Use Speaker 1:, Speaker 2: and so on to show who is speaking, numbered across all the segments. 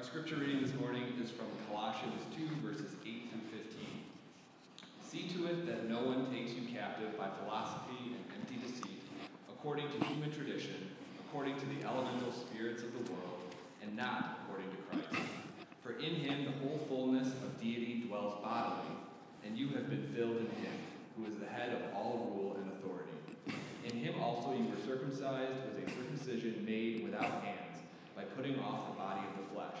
Speaker 1: Our scripture reading this morning is from Colossians 2, verses 8 through 15. See to it that no one takes you captive by philosophy and empty deceit, according to human tradition, according to the elemental spirits of the world, and not according to Christ. For in him the whole fullness of deity dwells bodily, and you have been filled in him, who is the head of all rule and authority. In him also you were circumcised with a circumcision made without hands, by putting off the body of the flesh,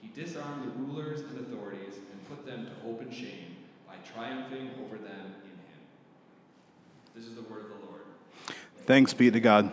Speaker 1: He disarmed the rulers and authorities and put them to open shame by triumphing over them in him. This is the word of the Lord.
Speaker 2: Thanks be to God.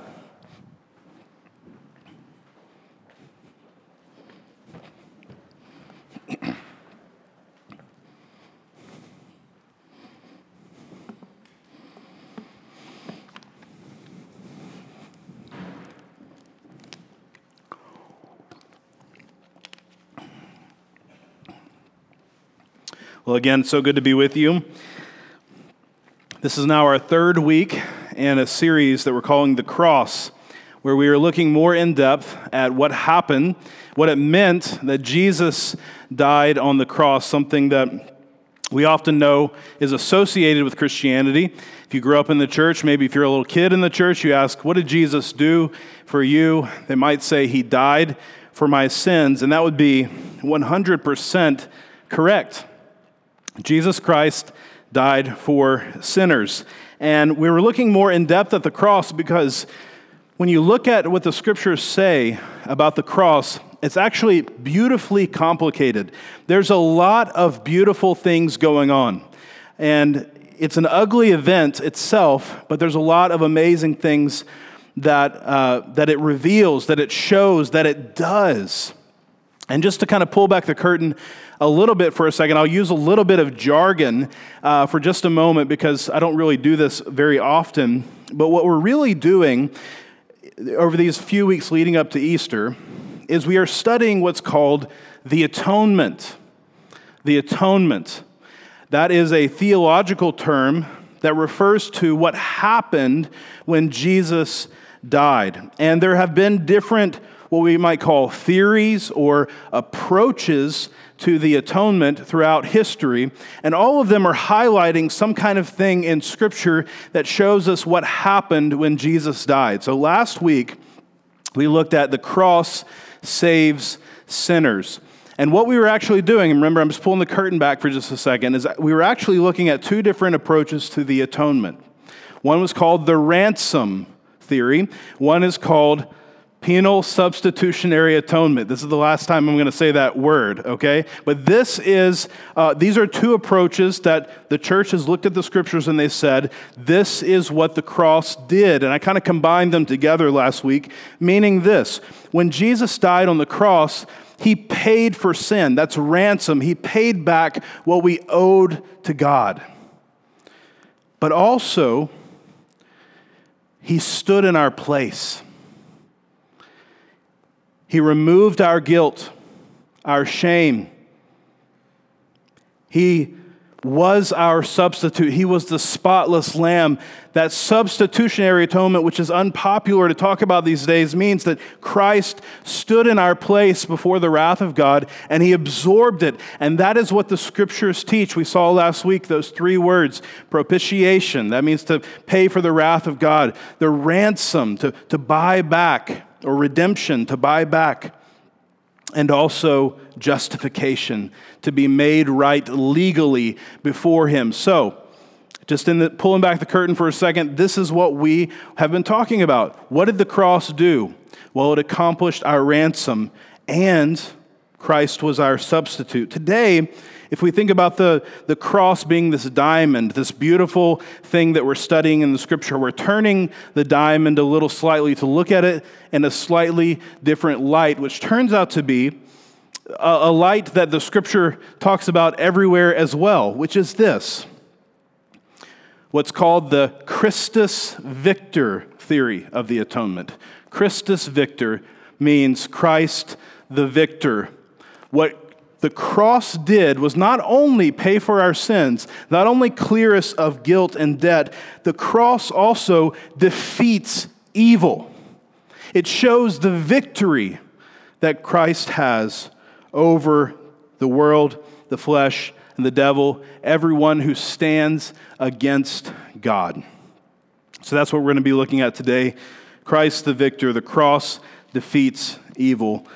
Speaker 2: Well, again, so good to be with you. This is now our third week in a series that we're calling The Cross, where we are looking more in depth at what happened, what it meant that Jesus died on the cross, something that we often know is associated with Christianity. If you grew up in the church, maybe if you're a little kid in the church, you ask, What did Jesus do for you? They might say, He died for my sins, and that would be 100% correct. Jesus Christ died for sinners. And we were looking more in depth at the cross because when you look at what the scriptures say about the cross, it's actually beautifully complicated. There's a lot of beautiful things going on. And it's an ugly event itself, but there's a lot of amazing things that, uh, that it reveals, that it shows, that it does. And just to kind of pull back the curtain a little bit for a second, I'll use a little bit of jargon uh, for just a moment because I don't really do this very often. But what we're really doing over these few weeks leading up to Easter is we are studying what's called the atonement. The atonement. That is a theological term that refers to what happened when Jesus died. And there have been different, what we might call theories or approaches to the atonement throughout history, and all of them are highlighting some kind of thing in Scripture that shows us what happened when Jesus died. So last week, we looked at the cross saves sinners. And what we were actually doing, remember, I'm just pulling the curtain back for just a second, is we were actually looking at two different approaches to the atonement. One was called the ransom theory, one is called penal substitutionary atonement. This is the last time I'm going to say that word, okay? But this is, uh, these are two approaches that the church has looked at the scriptures and they said, this is what the cross did. And I kind of combined them together last week, meaning this when Jesus died on the cross, he paid for sin. That's ransom. He paid back what we owed to God. But also, he stood in our place. He removed our guilt, our shame. He was our substitute. He was the spotless lamb. That substitutionary atonement, which is unpopular to talk about these days, means that Christ stood in our place before the wrath of God and he absorbed it. And that is what the scriptures teach. We saw last week those three words propitiation, that means to pay for the wrath of God, the ransom, to, to buy back, or redemption, to buy back and also justification, to be made right legally before Him. So, just in the, pulling back the curtain for a second, this is what we have been talking about. What did the cross do? Well, it accomplished our ransom, and Christ was our substitute. Today, if we think about the, the cross being this diamond, this beautiful thing that we're studying in the scripture, we're turning the diamond a little slightly to look at it in a slightly different light, which turns out to be a light that the scripture talks about everywhere as well, which is this what's called the Christus Victor theory of the atonement. Christus Victor means Christ the victor. What the cross did was not only pay for our sins, not only clear us of guilt and debt, the cross also defeats evil. It shows the victory that Christ has over the world, the flesh, and the devil, everyone who stands against God. So that's what we're going to be looking at today. Christ the victor, the cross defeats evil.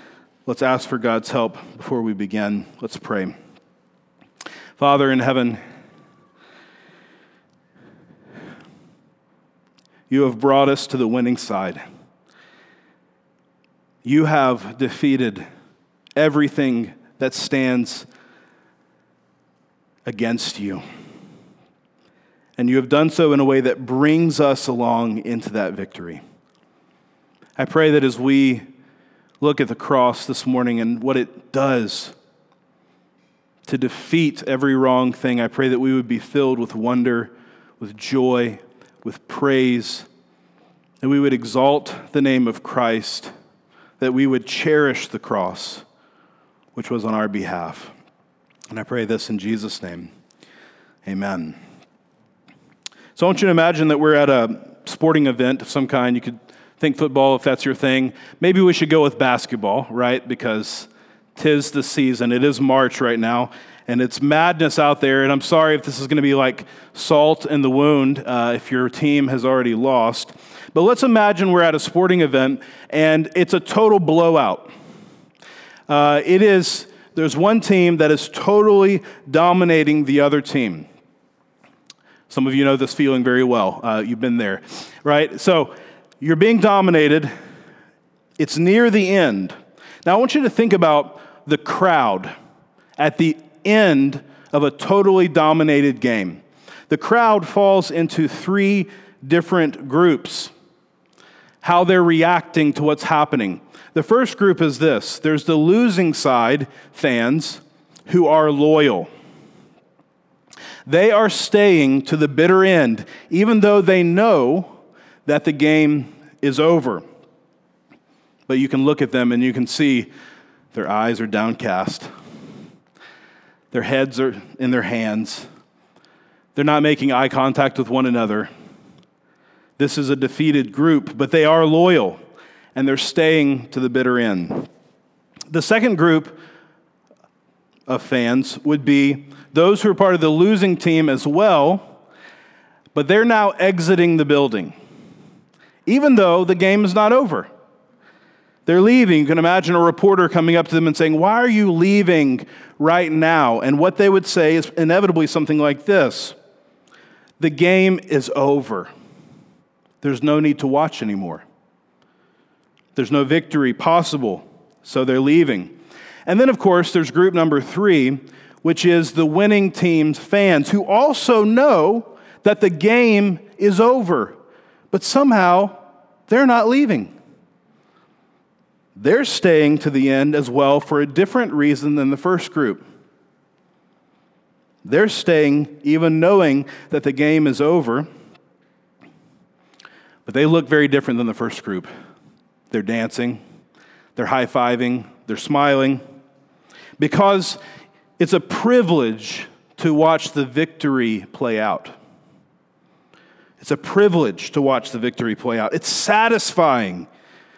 Speaker 2: Let's ask for God's help before we begin. Let's pray. Father in heaven, you have brought us to the winning side. You have defeated everything that stands against you. And you have done so in a way that brings us along into that victory. I pray that as we look at the cross this morning and what it does to defeat every wrong thing, I pray that we would be filled with wonder, with joy, with praise, that we would exalt the name of Christ, that we would cherish the cross, which was on our behalf. And I pray this in Jesus' name. Amen. So I want you to imagine that we're at a sporting event of some kind. You could think football if that's your thing. Maybe we should go with basketball, right? Because tis the season. It is March right now, and it's madness out there. And I'm sorry if this is going to be like salt in the wound uh, if your team has already lost. But let's imagine we're at a sporting event and it's a total blowout. Uh, it is, there's one team that is totally dominating the other team. Some of you know this feeling very well. Uh, you've been there, right? So you're being dominated. It's near the end. Now, I want you to think about the crowd at the end of a totally dominated game. The crowd falls into three different groups, how they're reacting to what's happening. The first group is this there's the losing side fans who are loyal. They are staying to the bitter end, even though they know that the game is over. But you can look at them and you can see their eyes are downcast, their heads are in their hands, they're not making eye contact with one another. This is a defeated group, but they are loyal and they're staying to the bitter end. The second group of fans would be those who are part of the losing team as well, but they're now exiting the building even though the game is not over. They're leaving. You can imagine a reporter coming up to them and saying, Why are you leaving right now? And what they would say is inevitably something like this The game is over. There's no need to watch anymore. There's no victory possible, so they're leaving. And then, of course, there's group number three, which is the winning team's fans who also know that the game is over but somehow they're not leaving. They're staying to the end as well for a different reason than the first group. They're staying even knowing that the game is over, but they look very different than the first group. They're dancing, they're high fiving, they're smiling, because it's a privilege to watch the victory play out. It's a privilege to watch the victory play out. It's satisfying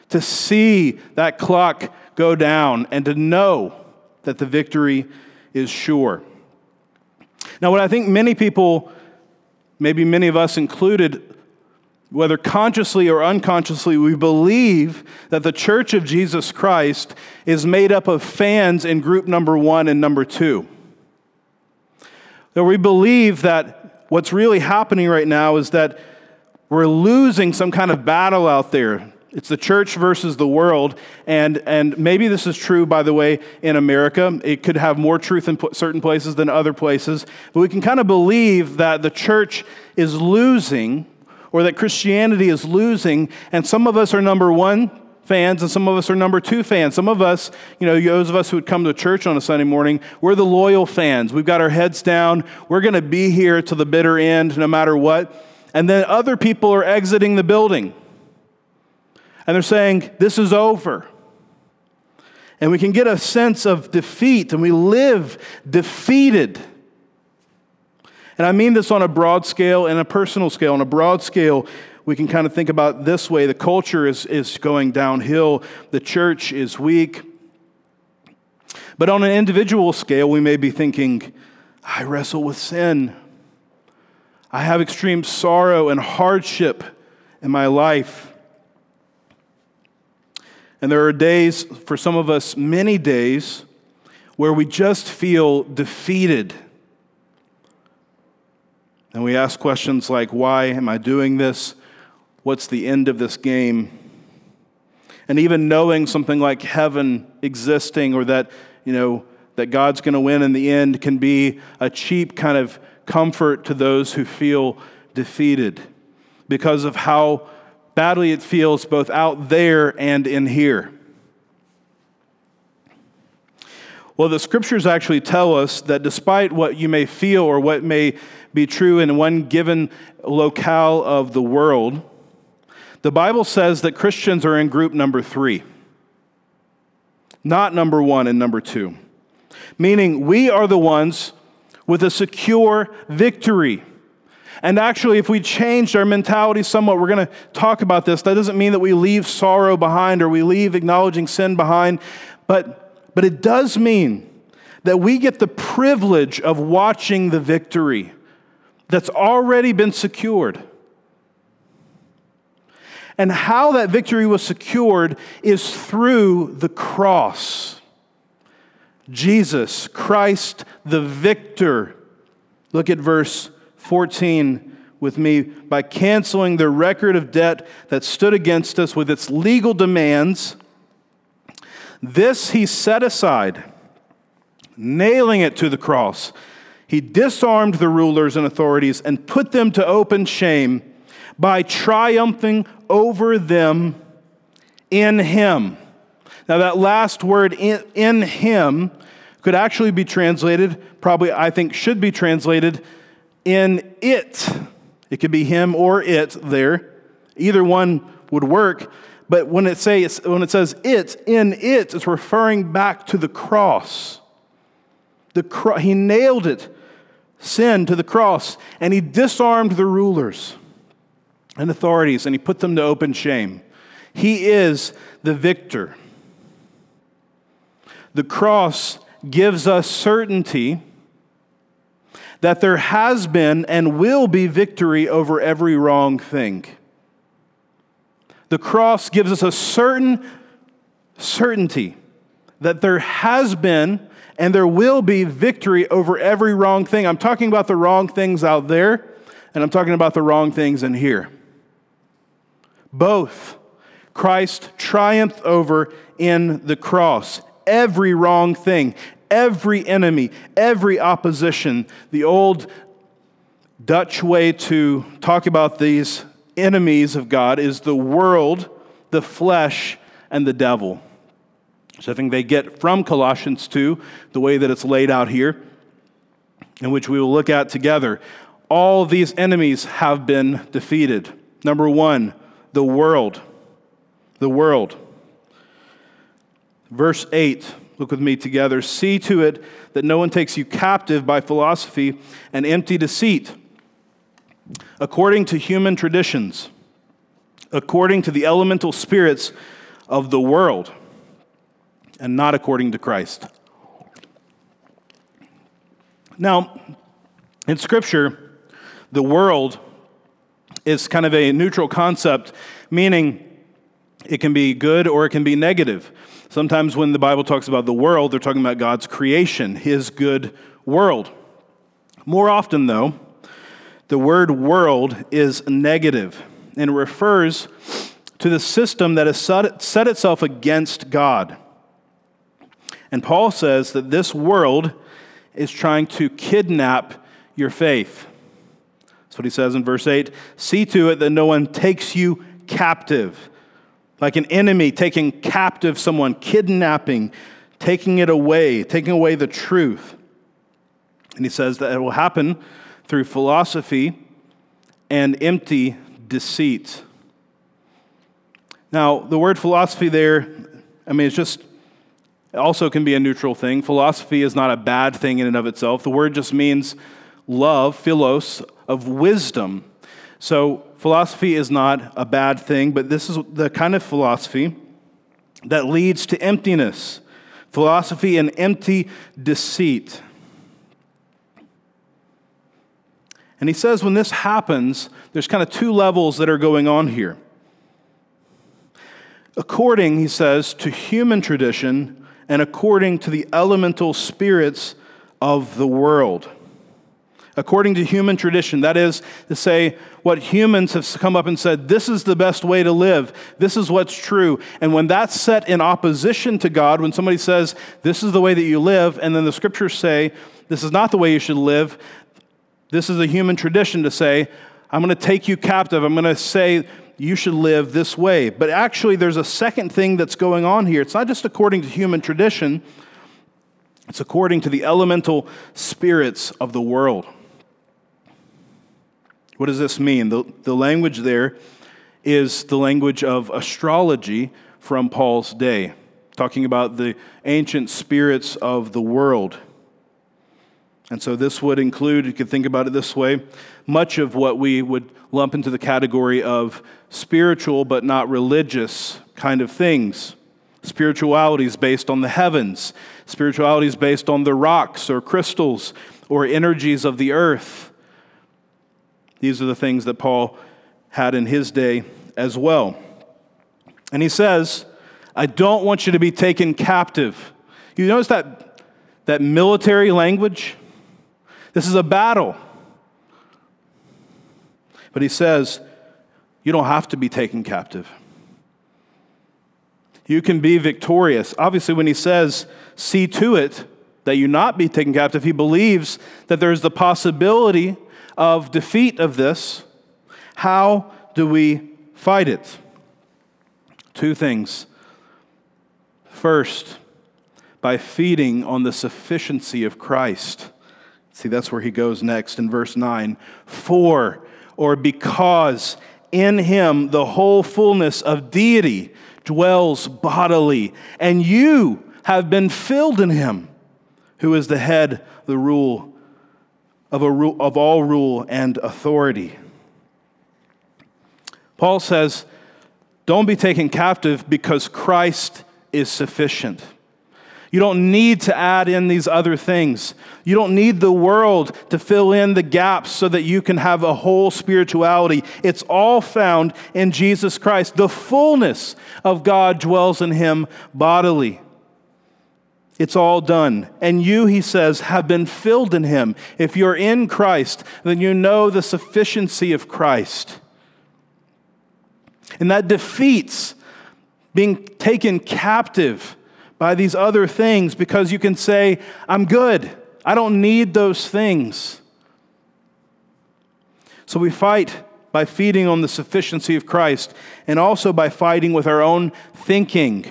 Speaker 2: to see that clock go down and to know that the victory is sure. Now, what I think many people, maybe many of us included, whether consciously or unconsciously, we believe that the church of Jesus Christ is made up of fans in group number one and number two. That we believe that what's really happening right now is that we're losing some kind of battle out there. It's the church versus the world. And, and maybe this is true, by the way, in America. It could have more truth in certain places than other places. But we can kind of believe that the church is losing or that Christianity is losing. And some of us are number one fans and some of us are number two fans. Some of us, you know, those of us who would come to church on a Sunday morning, we're the loyal fans. We've got our heads down. We're going to be here to the bitter end no matter what. And then other people are exiting the building. And they're saying, This is over. And we can get a sense of defeat, and we live defeated. And I mean this on a broad scale and a personal scale. On a broad scale, we can kind of think about this way the culture is, is going downhill, the church is weak. But on an individual scale, we may be thinking, I wrestle with sin. I have extreme sorrow and hardship in my life. And there are days, for some of us, many days, where we just feel defeated. And we ask questions like, Why am I doing this? What's the end of this game. And even knowing something like heaven existing or that, you know, that God's going to win in the end can be a cheap kind of comfort to those who feel defeated because of how badly it feels both out there and in here. Well, the scriptures actually tell us that despite what you may feel or what may be true in one given locale of the world, the Bible says that Christians are in group number three, not number one and number two, meaning we are the ones with a secure victory. And actually, if we changed our mentality somewhat, we're going to talk about this. That doesn't mean that we leave sorrow behind or we leave acknowledging sin behind, but, but it does mean that we get the privilege of watching the victory that's already been secured. And how that victory was secured is through the cross. Jesus, Christ the victor. Look at verse 14 with me. By canceling the record of debt that stood against us with its legal demands, this he set aside, nailing it to the cross. He disarmed the rulers and authorities and put them to open shame by triumphing over them in Him. Now, that last word, in, in Him, could actually be translated, probably I think should be translated, in it. It could be Him or it there. Either one would work. But when it, say, when it says it, in it, it's referring back to the cross. The cro- he nailed it, sin, to the cross, and he disarmed the rulers and authorities, and he put them to open shame. He is the victor. The cross gives us certainty that there has been and will be victory over every wrong thing. The cross gives us a certain certainty that there has been and there will be victory over every wrong thing. I'm talking about the wrong things out there, and I'm talking about the wrong things in here. Both. Christ triumphed over in the cross. Every wrong thing, every enemy, every opposition. The old Dutch way to talk about these enemies of God is the world, the flesh, and the devil. So I think they get from Colossians 2, the way that it's laid out here, in which we will look at together. All these enemies have been defeated. Number one, the world. The world. Verse 8, look with me together. See to it that no one takes you captive by philosophy and empty deceit, according to human traditions, according to the elemental spirits of the world, and not according to Christ. Now, in Scripture, the world is kind of a neutral concept, meaning it can be good or it can be negative. Sometimes when the Bible talks about the world, they're talking about God's creation, His good world. More often, though, the word world is negative and refers to the system that has set itself against God. And Paul says that this world is trying to kidnap your faith. That's what he says in verse 8 See to it that no one takes you captive. like an enemy taking captive someone, kidnapping, taking it away, taking away the truth. And he says that it will happen through philosophy and empty deceit. Now, the word philosophy there, I mean, it's just, it also can be a neutral thing. Philosophy is not a bad thing in and of itself. The word just means love, philos, of wisdom. So, philosophy is not a bad thing, but this is the kind of philosophy that leads to emptiness. Philosophy and empty deceit. And he says when this happens, there's kind of two levels that are going on here. According, he says, to human tradition and according to the elemental spirits of the world. According to human tradition, that is to say, what humans have come up and said, this is the best way to live, this is what's true. And when that's set in opposition to God, when somebody says, this is the way that you live, and then the scriptures say, this is not the way you should live, this is a human tradition to say, I'm going to take you captive, I'm going to say, you should live this way. But actually, there's a second thing that's going on here. It's not just according to human tradition, it's according to the elemental spirits of the world. What does this mean? The, the language there is the language of astrology from Paul's day, talking about the ancient spirits of the world. And so this would include, you could think about it this way, much of what we would lump into the category of spiritual but not religious kind of things. Spirituality is based on the heavens, spirituality is based on the rocks or crystals or energies of the earth. These are the things that Paul had in his day as well. And he says, I don't want you to be taken captive. You notice that, that military language? This is a battle. But he says, you don't have to be taken captive. You can be victorious. Obviously, when he says, see to it that you not be taken captive, he believes that there's the possibility of defeat of this. How do we fight it? Two things. First, by feeding on the sufficiency of Christ. See, that's where he goes next in verse 9. For, or because in him the whole fullness of deity dwells bodily, and you have been filled in him, who is the head, the rule of, a of all rule and authority. Paul says, Don't be taken captive because Christ is sufficient. You don't need to add in these other things. You don't need the world to fill in the gaps so that you can have a whole spirituality. It's all found in Jesus Christ. The fullness of God dwells in him bodily. It's all done. And you, he says, have been filled in him. If you're in Christ, then you know the sufficiency of Christ. And that defeats being taken captive by these other things because you can say, I'm good. I don't need those things. So we fight by feeding on the sufficiency of Christ and also by fighting with our own thinking.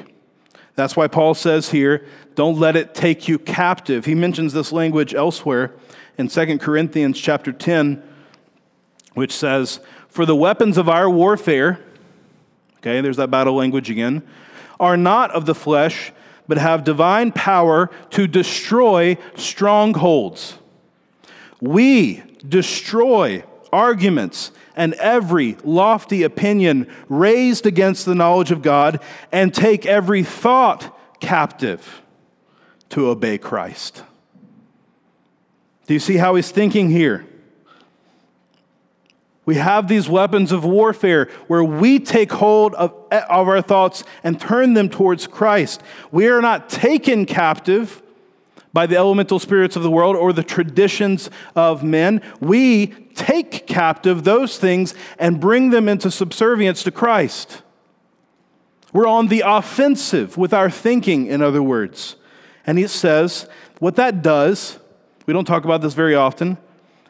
Speaker 2: That's why Paul says here, don't let it take you captive. He mentions this language elsewhere in 2 Corinthians chapter 10, which says, For the weapons of our warfare, okay, there's that battle language again, are not of the flesh but have divine power to destroy strongholds. We destroy arguments and every lofty opinion raised against the knowledge of God and take every thought captive to obey Christ. Do you see how he's thinking here? We have these weapons of warfare where we take hold of, of our thoughts and turn them towards Christ. We are not taken captive by the elemental spirits of the world or the traditions of men. We take captive those things and bring them into subservience to Christ. We're on the offensive with our thinking, in other words. And he says, what that does, we don't talk about this very often,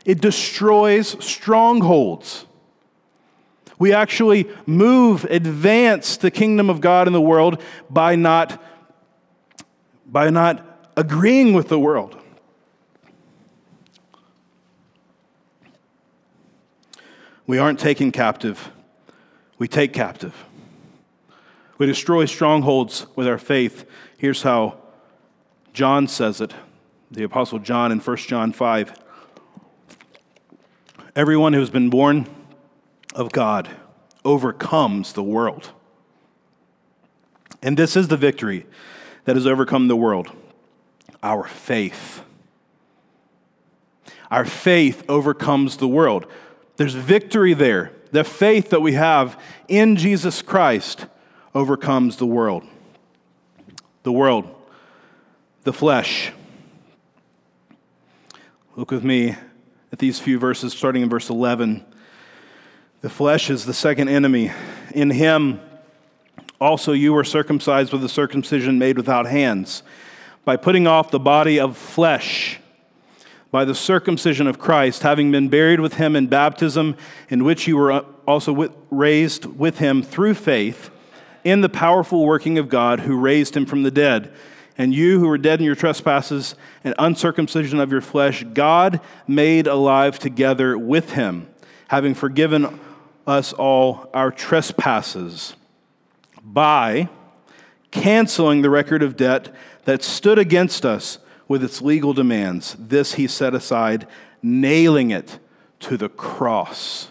Speaker 2: it destroys strongholds. We actually move, advance the kingdom of God in the world by not, by not agreeing with the world. We aren't taken captive, we take captive. We destroy strongholds with our faith. Here's how John says it the Apostle John in 1 John 5. Everyone who's been born of God overcomes the world. And this is the victory that has overcome the world our faith. Our faith overcomes the world. There's victory there. The faith that we have in Jesus Christ overcomes the world. The world, the flesh. Look with me at these few verses, starting in verse 11. The flesh is the second enemy. In him also you were circumcised with a circumcision made without hands, by putting off the body of flesh by the circumcision of Christ, having been buried with him in baptism, in which you were uh, also raised with him through faith in the powerful working of God who raised him from the dead. And you who were dead in your trespasses and uncircumcision of your flesh, God made alive together with him, having forgiven us all our trespasses by canceling the record of debt that stood against us with its legal demands. This he set aside, nailing it to the cross.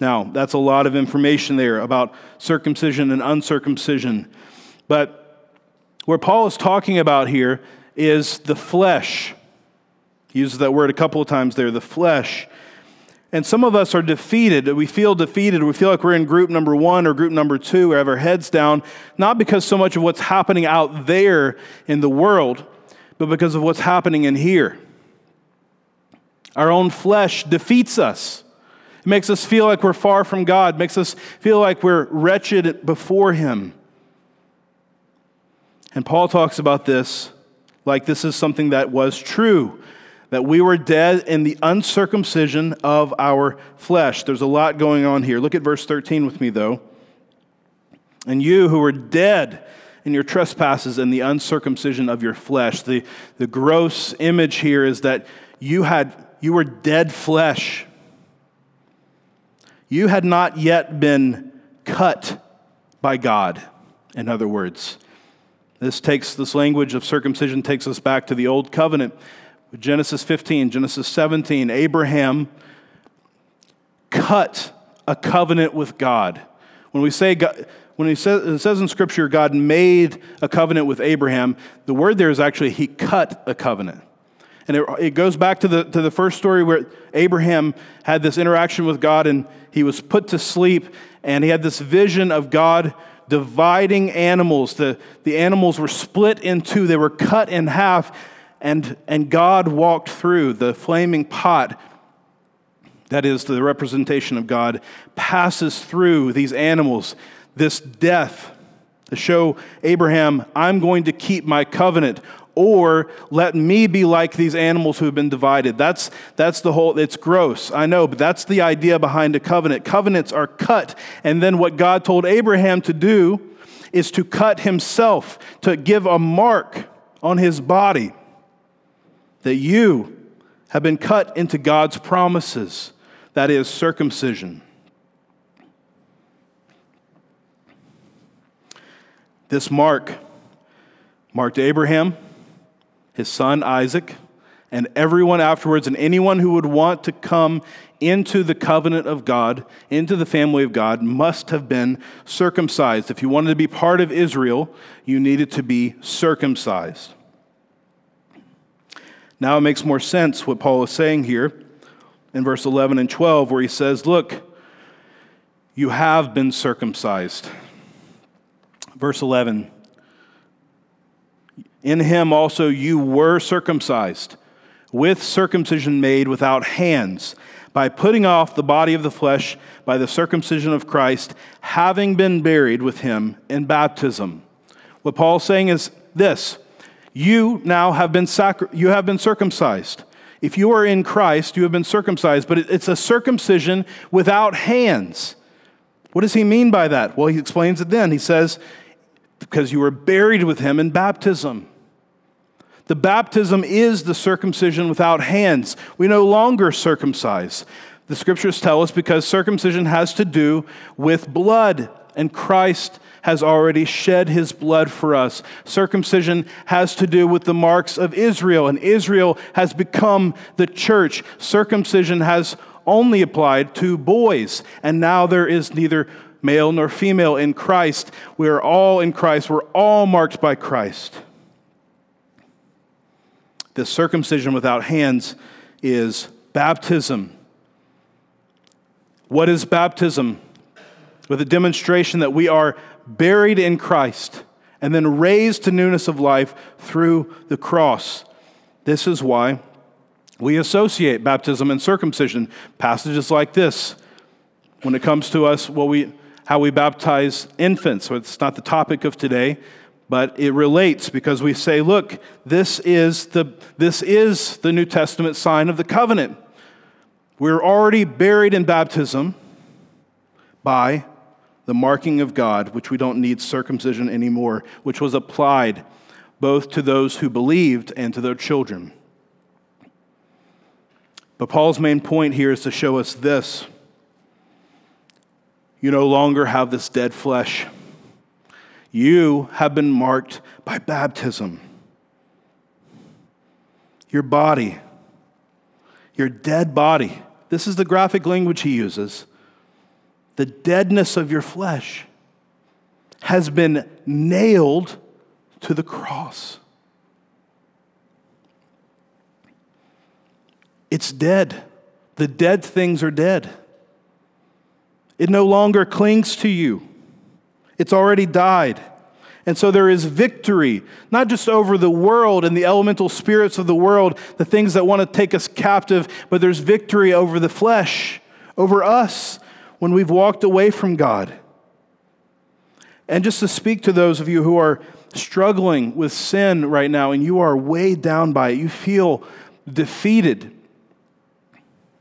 Speaker 2: Now, that's a lot of information there about circumcision and uncircumcision. But what Paul is talking about here is the flesh. He uses that word a couple of times there the flesh. And some of us are defeated. We feel defeated. We feel like we're in group number one or group number two. We have our heads down, not because so much of what's happening out there in the world, but because of what's happening in here. Our own flesh defeats us. It makes us feel like we're far from God, makes us feel like we're wretched before Him. And Paul talks about this like this is something that was true that we were dead in the uncircumcision of our flesh. There's a lot going on here. Look at verse 13 with me, though. And you who were dead in your trespasses and the uncircumcision of your flesh. The, the gross image here is that you, had, you were dead flesh. You had not yet been cut by God, in other words. This takes this language of circumcision takes us back to the old covenant. Genesis 15, Genesis 17, Abraham cut a covenant with God. When we say God, when he says, it says in Scripture, God made a covenant with Abraham, the word there is actually he cut a covenant. And it, it goes back to the, to the first story where Abraham had this interaction with God and he was put to sleep and he had this vision of God dividing animals. The, the animals were split in two, they were cut in half, and, and God walked through the flaming pot that is the representation of God, passes through these animals. This death to show Abraham, I'm going to keep my covenant, or let me be like these animals who have been divided. That's, that's the whole, it's gross, I know, but that's the idea behind a covenant. Covenants are cut, and then what God told Abraham to do is to cut himself, to give a mark on his body that you have been cut into God's promises, that is, circumcision. This mark marked Abraham, his son Isaac, and everyone afterwards, and anyone who would want to come into the covenant of God, into the family of God, must have been circumcised. If you wanted to be part of Israel, you needed to be circumcised. Now it makes more sense what Paul is saying here in verse 11 and 12, where he says, Look, you have been circumcised. Verse 11 In him also you were circumcised, with circumcision made without hands, by putting off the body of the flesh by the circumcision of Christ, having been buried with him in baptism. What Paul's saying is this you now have been, sacri- you have been circumcised. If you are in Christ, you have been circumcised, but it's a circumcision without hands. What does he mean by that? Well, he explains it then. He says, because you were buried with him in baptism. The baptism is the circumcision without hands. We no longer circumcise. The scriptures tell us because circumcision has to do with blood, and Christ has already shed his blood for us. Circumcision has to do with the marks of Israel, and Israel has become the church. Circumcision has only applied to boys, and now there is neither male nor female in Christ. We are all in Christ, we're all marked by Christ. The circumcision without hands is baptism. What is baptism? With a demonstration that we are buried in Christ and then raised to newness of life through the cross. This is why we associate baptism and circumcision. Passages like this, when it comes to us, what we, how we baptize infants. So it's not the topic of today, but it relates because we say, look, this is the, this is the New Testament sign of the covenant. We're already buried in baptism by the marking of God, which we don't need circumcision anymore, which was applied both to those who believed and to their children. But Paul's main point here is to show us this you no longer have this dead flesh. You have been marked by baptism. Your body, your dead body, this is the graphic language he uses. The deadness of your flesh has been nailed to the cross. It's dead. The dead things are dead. It no longer clings to you. It's already died. And so there is victory, not just over the world and the elemental spirits of the world, the things that want to take us captive, but there's victory over the flesh, over us when we've walked away from God. And just to speak to those of you who are struggling with sin right now and you are weighed down by it, you feel defeated,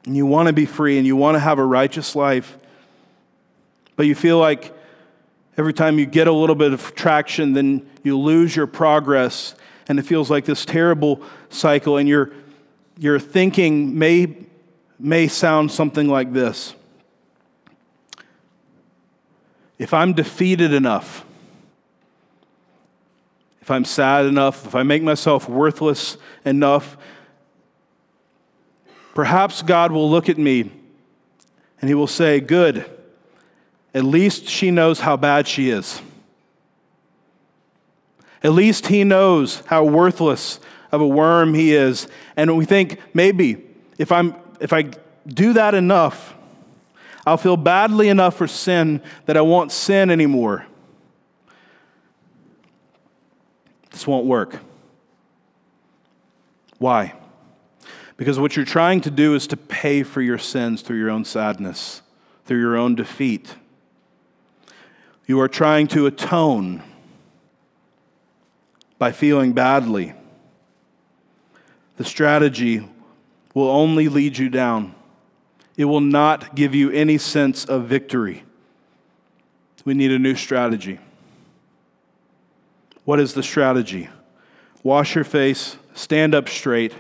Speaker 2: and you want to be free and you want to have a righteous life, but you feel like every time you get a little bit of traction, then you lose your progress, and it feels like this terrible cycle, and your, your thinking may, may sound something like this. If I'm defeated enough, if I'm sad enough, if I make myself worthless enough, perhaps God will look at me and He will say, Good at least she knows how bad she is. At least he knows how worthless of a worm he is. And we think maybe if, I'm, if I do that enough, I'll feel badly enough for sin that I won't sin anymore. This won't work. Why? Because what you're trying to do is to pay for your sins through your own sadness, through your own defeat. You are trying to atone by feeling badly. The strategy will only lead you down. It will not give you any sense of victory. We need a new strategy. What is the strategy? Wash your face, stand up straight,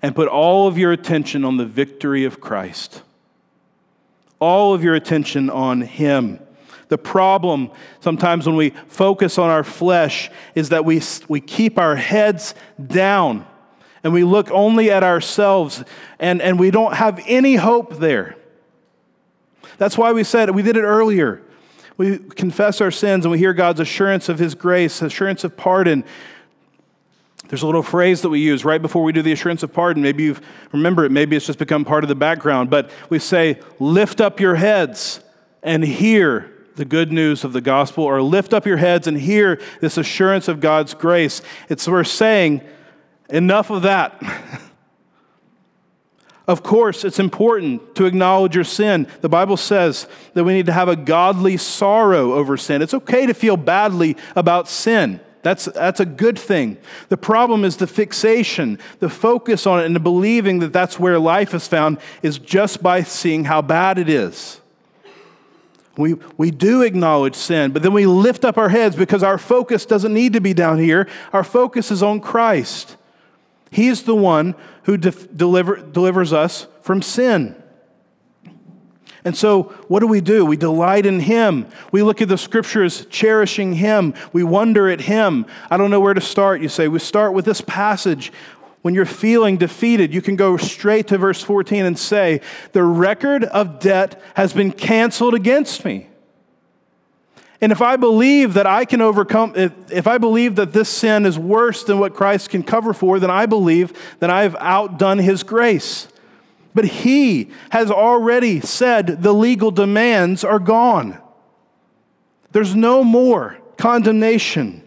Speaker 2: and put all of your attention on the victory of Christ. All of your attention on Him. The problem sometimes when we focus on our flesh is that we, we keep our heads down and we look only at ourselves and, and we don't have any hope there. That's why we said, we did it earlier. We confess our sins and we hear God's assurance of His grace, assurance of pardon. There's a little phrase that we use right before we do the assurance of pardon. Maybe you remember it, maybe it's just become part of the background, but we say, Lift up your heads and hear the good news of the gospel or lift up your heads and hear this assurance of God's grace. It's we're saying, enough of that. of course, it's important to acknowledge your sin. The Bible says that we need to have a godly sorrow over sin. It's okay to feel badly about sin. That's, that's a good thing. The problem is the fixation, the focus on it, and the believing that that's where life is found is just by seeing how bad it is. We, we do acknowledge sin, but then we lift up our heads because our focus doesn't need to be down here. Our focus is on Christ. He's the one who de- deliver, delivers us from sin. And so, what do we do? We delight in Him. We look at the scriptures cherishing Him. We wonder at Him. I don't know where to start, you say. We start with this passage. When you're feeling defeated, you can go straight to verse 14 and say, The record of debt has been canceled against me. And if I believe that I can overcome, if, if I believe that this sin is worse than what Christ can cover for, then I believe that I've outdone His grace. But he has already said the legal demands are gone. There's no more condemnation.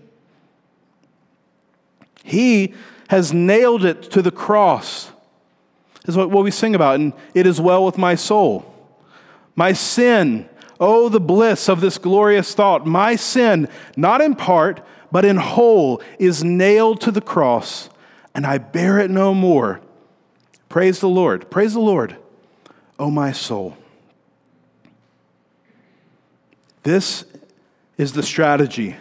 Speaker 2: He has nailed it to the cross. Is what, we sing about, and it is well with my soul. My sin, oh, the bliss of this glorious thought. My sin, not in part, but in whole, is nailed to the cross, and I bear it no more. Praise the Lord. Praise the Lord, oh my soul. This is the strategy.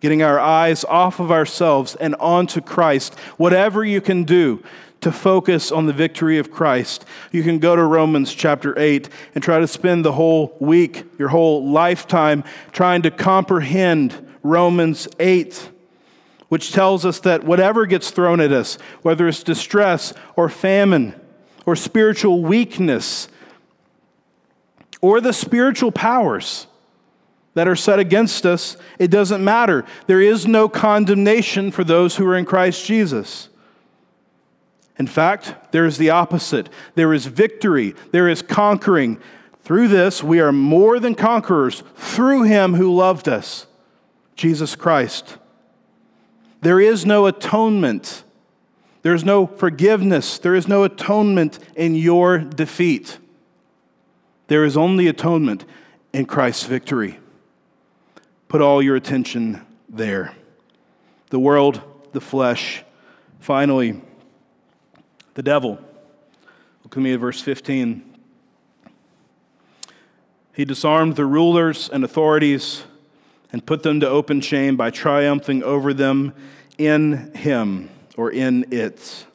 Speaker 2: Getting our eyes off of ourselves and onto Christ. Whatever you can do to focus on the victory of Christ. You can go to Romans chapter 8 and try to spend the whole week, your whole lifetime, trying to comprehend Romans 8 which tells us that whatever gets thrown at us, whether it's distress or famine or spiritual weakness or the spiritual powers that are set against us, it doesn't matter. There is no condemnation for those who are in Christ Jesus. In fact, there is the opposite. There is victory, there is conquering. Through this, we are more than conquerors through him who loved us, Jesus Christ. There is no atonement. There's no forgiveness. There is no atonement in your defeat. There is only atonement in Christ's victory. Put all your attention there. The world, the flesh. Finally, the devil. Look at me at verse 15. He disarmed the rulers and authorities and put them to open shame by triumphing over them in him or in it.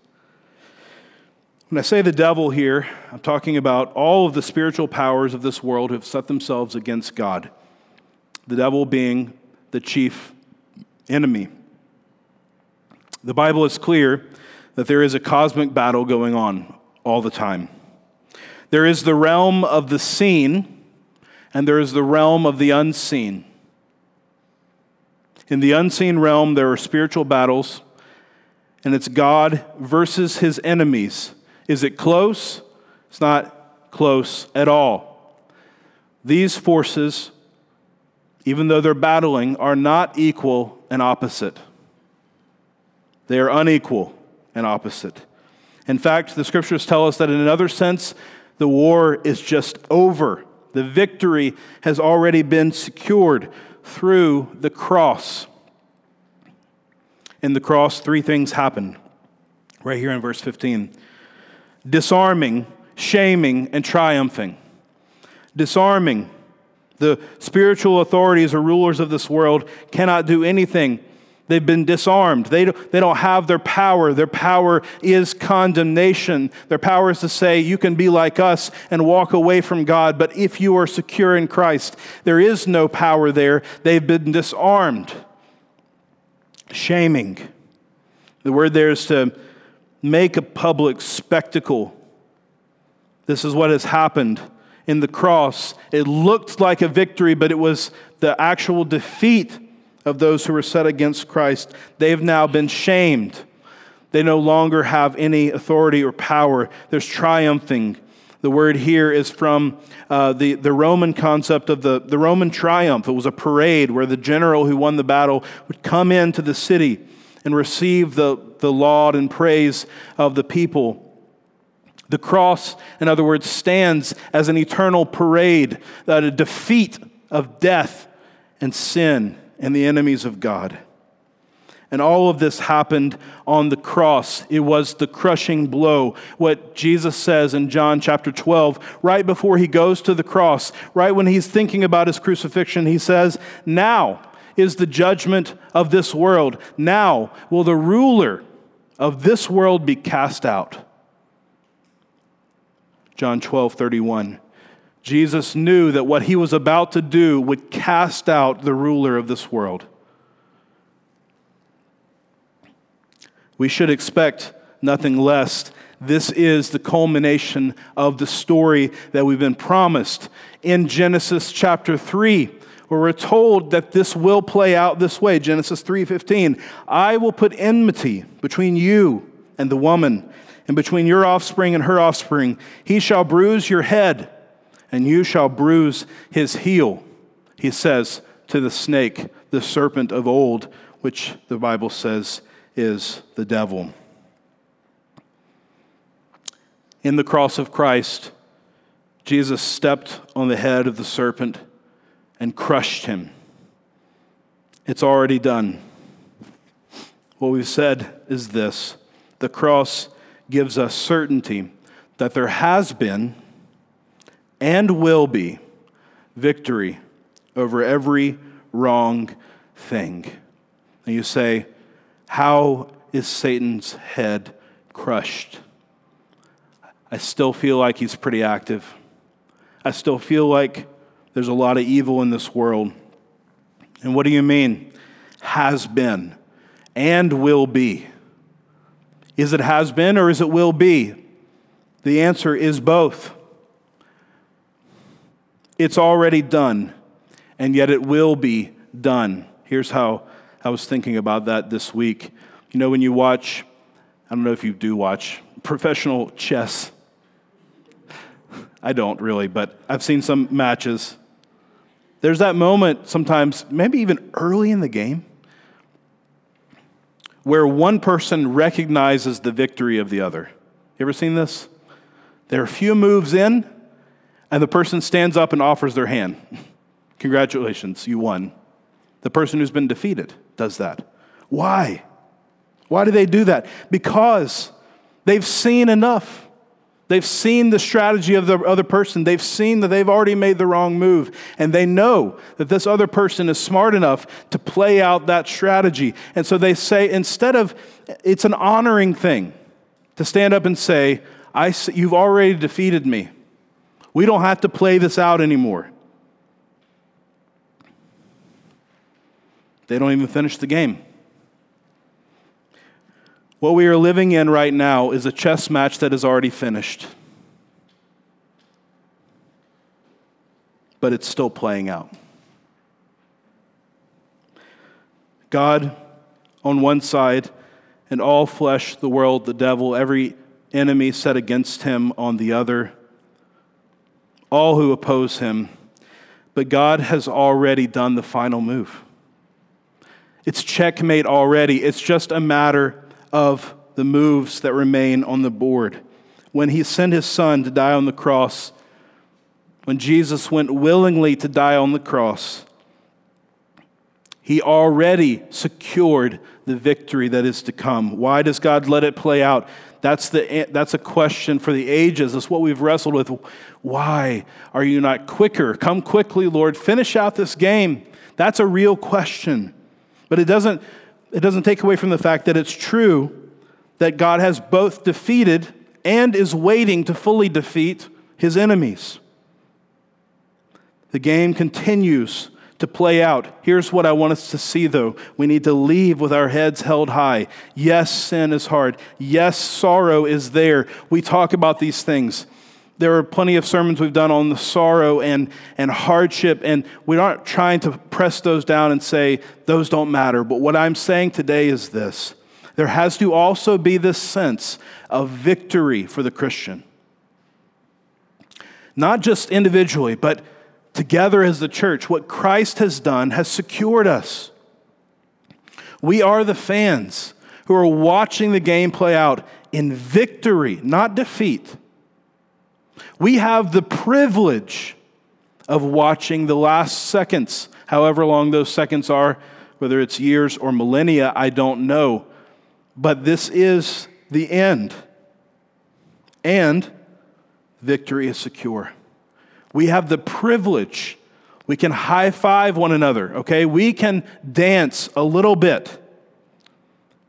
Speaker 2: When I say the devil here, I'm talking about all of the spiritual powers of this world who have set themselves against God. The devil being the chief enemy. The Bible is clear that there is a cosmic battle going on all the time. There is the realm of the seen, and there is the realm of the unseen. In the unseen realm, there are spiritual battles, and it's God versus his enemies. Is it close? It's not close at all. These forces, even though they're battling, are not equal and opposite. They are unequal and opposite. In fact, the scriptures tell us that in another sense, the war is just over. The victory has already been secured through the cross. In the cross, three things happen. Right here in verse 15 disarming, shaming, and triumphing. Disarming. The spiritual authorities or rulers of this world cannot do anything They've been disarmed. They don't, they don't have their power. Their power is condemnation. Their power is to say, you can be like us and walk away from God, but if you are secure in Christ, there is no power there. They've been disarmed. Shaming. The word there is to make a public spectacle. This is what has happened in the cross. It looked like a victory, but it was the actual defeat of those who were set against Christ, they've now been shamed. They no longer have any authority or power. There's triumphing. The word here is from uh, the, the Roman concept of the, the Roman triumph. It was a parade where the general who won the battle would come into the city and receive the, the laud and praise of the people. The cross, in other words, stands as an eternal parade, that a defeat of death and sin and the enemies of God. And all of this happened on the cross. It was the crushing blow. What Jesus says in John chapter 12, right before he goes to the cross, right when he's thinking about his crucifixion, he says, Now is the judgment of this world. Now will the ruler of this world be cast out. John 12, 31. Jesus knew that what he was about to do would cast out the ruler of this world. We should expect nothing less. This is the culmination of the story that we've been promised in Genesis chapter 3 where we're told that this will play out this way Genesis 3:15 I will put enmity between you and the woman and between your offspring and her offspring he shall bruise your head and you shall bruise his heel he says to the snake the serpent of old which the bible says is the devil. In the cross of Christ, Jesus stepped on the head of the serpent and crushed him. It's already done. What we've said is this the cross gives us certainty that there has been and will be victory over every wrong thing. And you say, how is Satan's head crushed? I still feel like he's pretty active. I still feel like there's a lot of evil in this world. And what do you mean? Has been and will be. Is it has been or is it will be? The answer is both. It's already done, and yet it will be done. Here's how I was thinking about that this week. You know, when you watch, I don't know if you do watch professional chess. I don't really, but I've seen some matches. There's that moment sometimes, maybe even early in the game, where one person recognizes the victory of the other. You ever seen this? There are a few moves in, and the person stands up and offers their hand. Congratulations, you won. The person who's been defeated does that. Why? Why do they do that? Because they've seen enough. They've seen the strategy of the other person. They've seen that they've already made the wrong move. And they know that this other person is smart enough to play out that strategy. And so they say, instead of, it's an honoring thing to stand up and say, I, You've already defeated me. We don't have to play this out anymore. They don't even finish the game. What we are living in right now is a chess match that is already finished. But it's still playing out. God on one side, and all flesh, the world, the devil, every enemy set against him on the other, all who oppose him. But God has already done the final move. It's checkmate already. It's just a matter of the moves that remain on the board. When he sent his son to die on the cross, when Jesus went willingly to die on the cross, he already secured the victory that is to come. Why does God let it play out? That's, the, that's a question for the ages. That's what we've wrestled with. Why are you not quicker? Come quickly, Lord. Finish out this game. That's a real question. But it doesn't, it doesn't take away from the fact that it's true that God has both defeated and is waiting to fully defeat his enemies. The game continues to play out. Here's what I want us to see, though. We need to leave with our heads held high. Yes, sin is hard. Yes, sorrow is there. We talk about these things. There are plenty of sermons we've done on the sorrow and, and hardship, and we aren't trying to press those down and say those don't matter. But what I'm saying today is this there has to also be this sense of victory for the Christian. Not just individually, but together as the church. What Christ has done has secured us. We are the fans who are watching the game play out in victory, not defeat. We have the privilege of watching the last seconds, however long those seconds are, whether it's years or millennia, I don't know. But this is the end. And victory is secure. We have the privilege. We can high five one another, okay? We can dance a little bit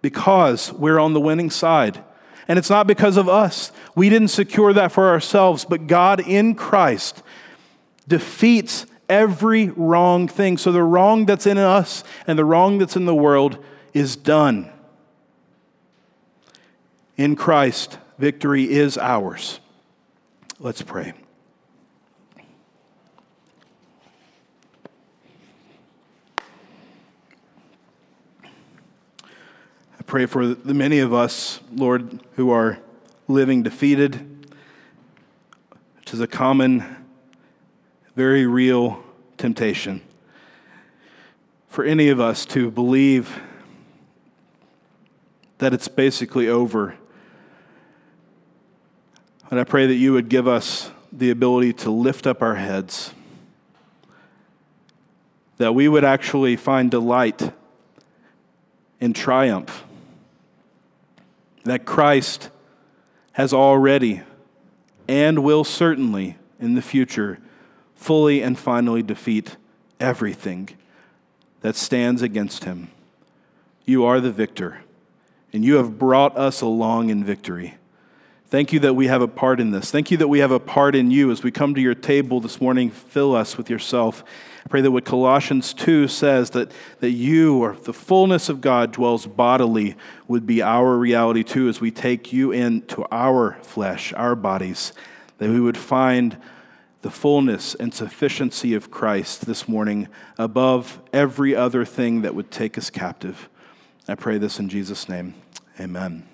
Speaker 2: because we're on the winning side. And it's not because of us. We didn't secure that for ourselves, but God in Christ defeats every wrong thing. So the wrong that's in us and the wrong that's in the world is done. In Christ, victory is ours. Let's pray. Pray for the many of us, Lord, who are living defeated, which is a common, very real temptation. For any of us to believe that it's basically over. And I pray that you would give us the ability to lift up our heads, that we would actually find delight in triumph, that Christ has already and will certainly in the future fully and finally defeat everything that stands against him. You are the victor, and you have brought us along in victory. Thank you that we have a part in this. Thank you that we have a part in you. As we come to your table this morning, fill us with yourself. I pray that what Colossians 2 says, that, that you, or the fullness of God, dwells bodily, would be our reality too as we take you into our flesh, our bodies, that we would find the fullness and sufficiency of Christ this morning above every other thing that would take us captive. I pray this in Jesus' name. Amen.